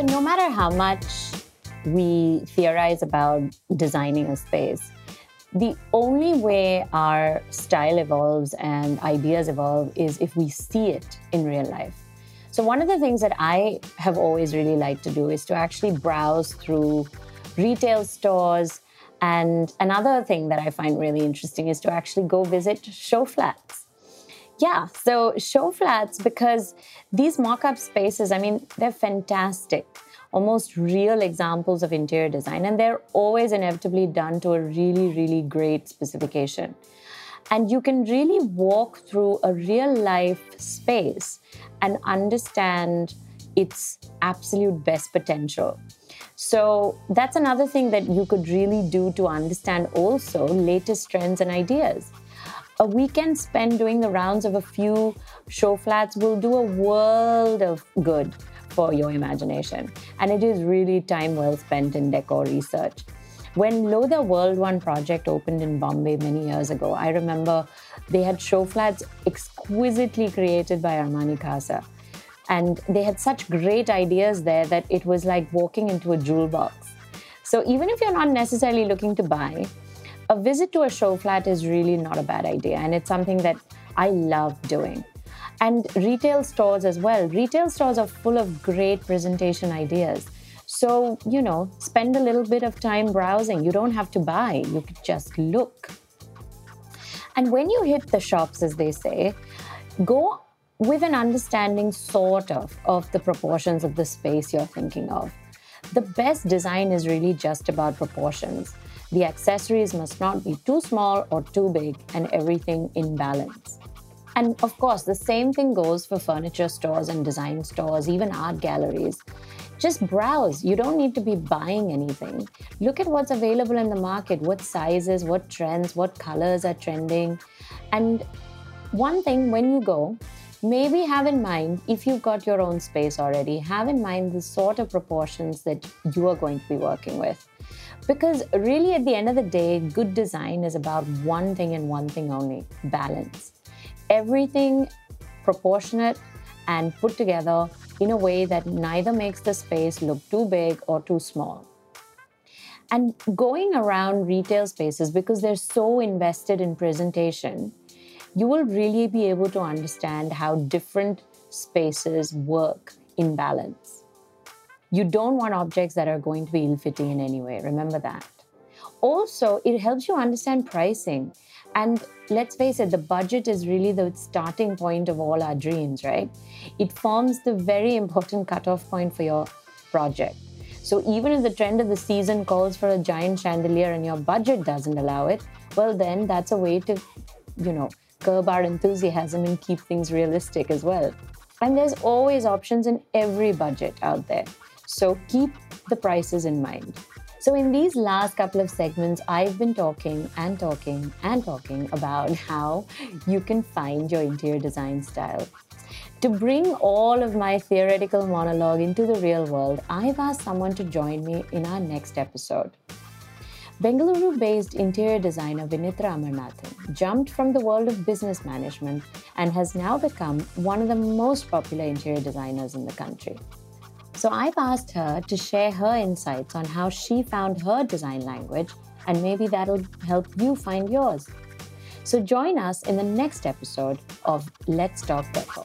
So, no matter how much we theorize about designing a space, the only way our style evolves and ideas evolve is if we see it in real life. So, one of the things that I have always really liked to do is to actually browse through retail stores. And another thing that I find really interesting is to actually go visit show flats. Yeah, so show flats because these mock up spaces, I mean, they're fantastic almost real examples of interior design, and they're always inevitably done to a really, really great specification. And you can really walk through a real life space and understand its absolute best potential. So that's another thing that you could really do to understand also latest trends and ideas. A weekend spent doing the rounds of a few show flats will do a world of good for your imagination. And it is really time well spent in decor research. When Lodha World One project opened in Bombay many years ago, I remember they had show flats exquisitely created by Armani Casa. And they had such great ideas there that it was like walking into a jewel box. So even if you're not necessarily looking to buy, a visit to a show flat is really not a bad idea. And it's something that I love doing and retail stores as well. Retail stores are full of great presentation ideas. So, you know, spend a little bit of time browsing. You don't have to buy, you could just look. And when you hit the shops, as they say, go with an understanding, sort of, of the proportions of the space you're thinking of. The best design is really just about proportions. The accessories must not be too small or too big, and everything in balance. And of course, the same thing goes for furniture stores and design stores, even art galleries. Just browse. You don't need to be buying anything. Look at what's available in the market, what sizes, what trends, what colors are trending. And one thing when you go, maybe have in mind if you've got your own space already, have in mind the sort of proportions that you are going to be working with. Because really, at the end of the day, good design is about one thing and one thing only balance everything proportionate and put together in a way that neither makes the space look too big or too small. And going around retail spaces, because they're so invested in presentation, you will really be able to understand how different spaces work in balance. You don't want objects that are going to be ill fitting in any way. Remember that. Also, it helps you understand pricing and let's face it, the budget is really the starting point of all our dreams, right? It forms the very important cutoff point for your project. So even if the trend of the season calls for a giant chandelier and your budget doesn't allow it, well, then that's a way to, you know, curb our enthusiasm and keep things realistic as well. And there's always options in every budget out there. So keep the prices in mind. So, in these last couple of segments, I've been talking and talking and talking about how you can find your interior design style. To bring all of my theoretical monologue into the real world, I've asked someone to join me in our next episode. Bengaluru based interior designer Vinitra Amarnathan jumped from the world of business management and has now become one of the most popular interior designers in the country. So I've asked her to share her insights on how she found her design language, and maybe that'll help you find yours. So join us in the next episode of Let's Talk Decor.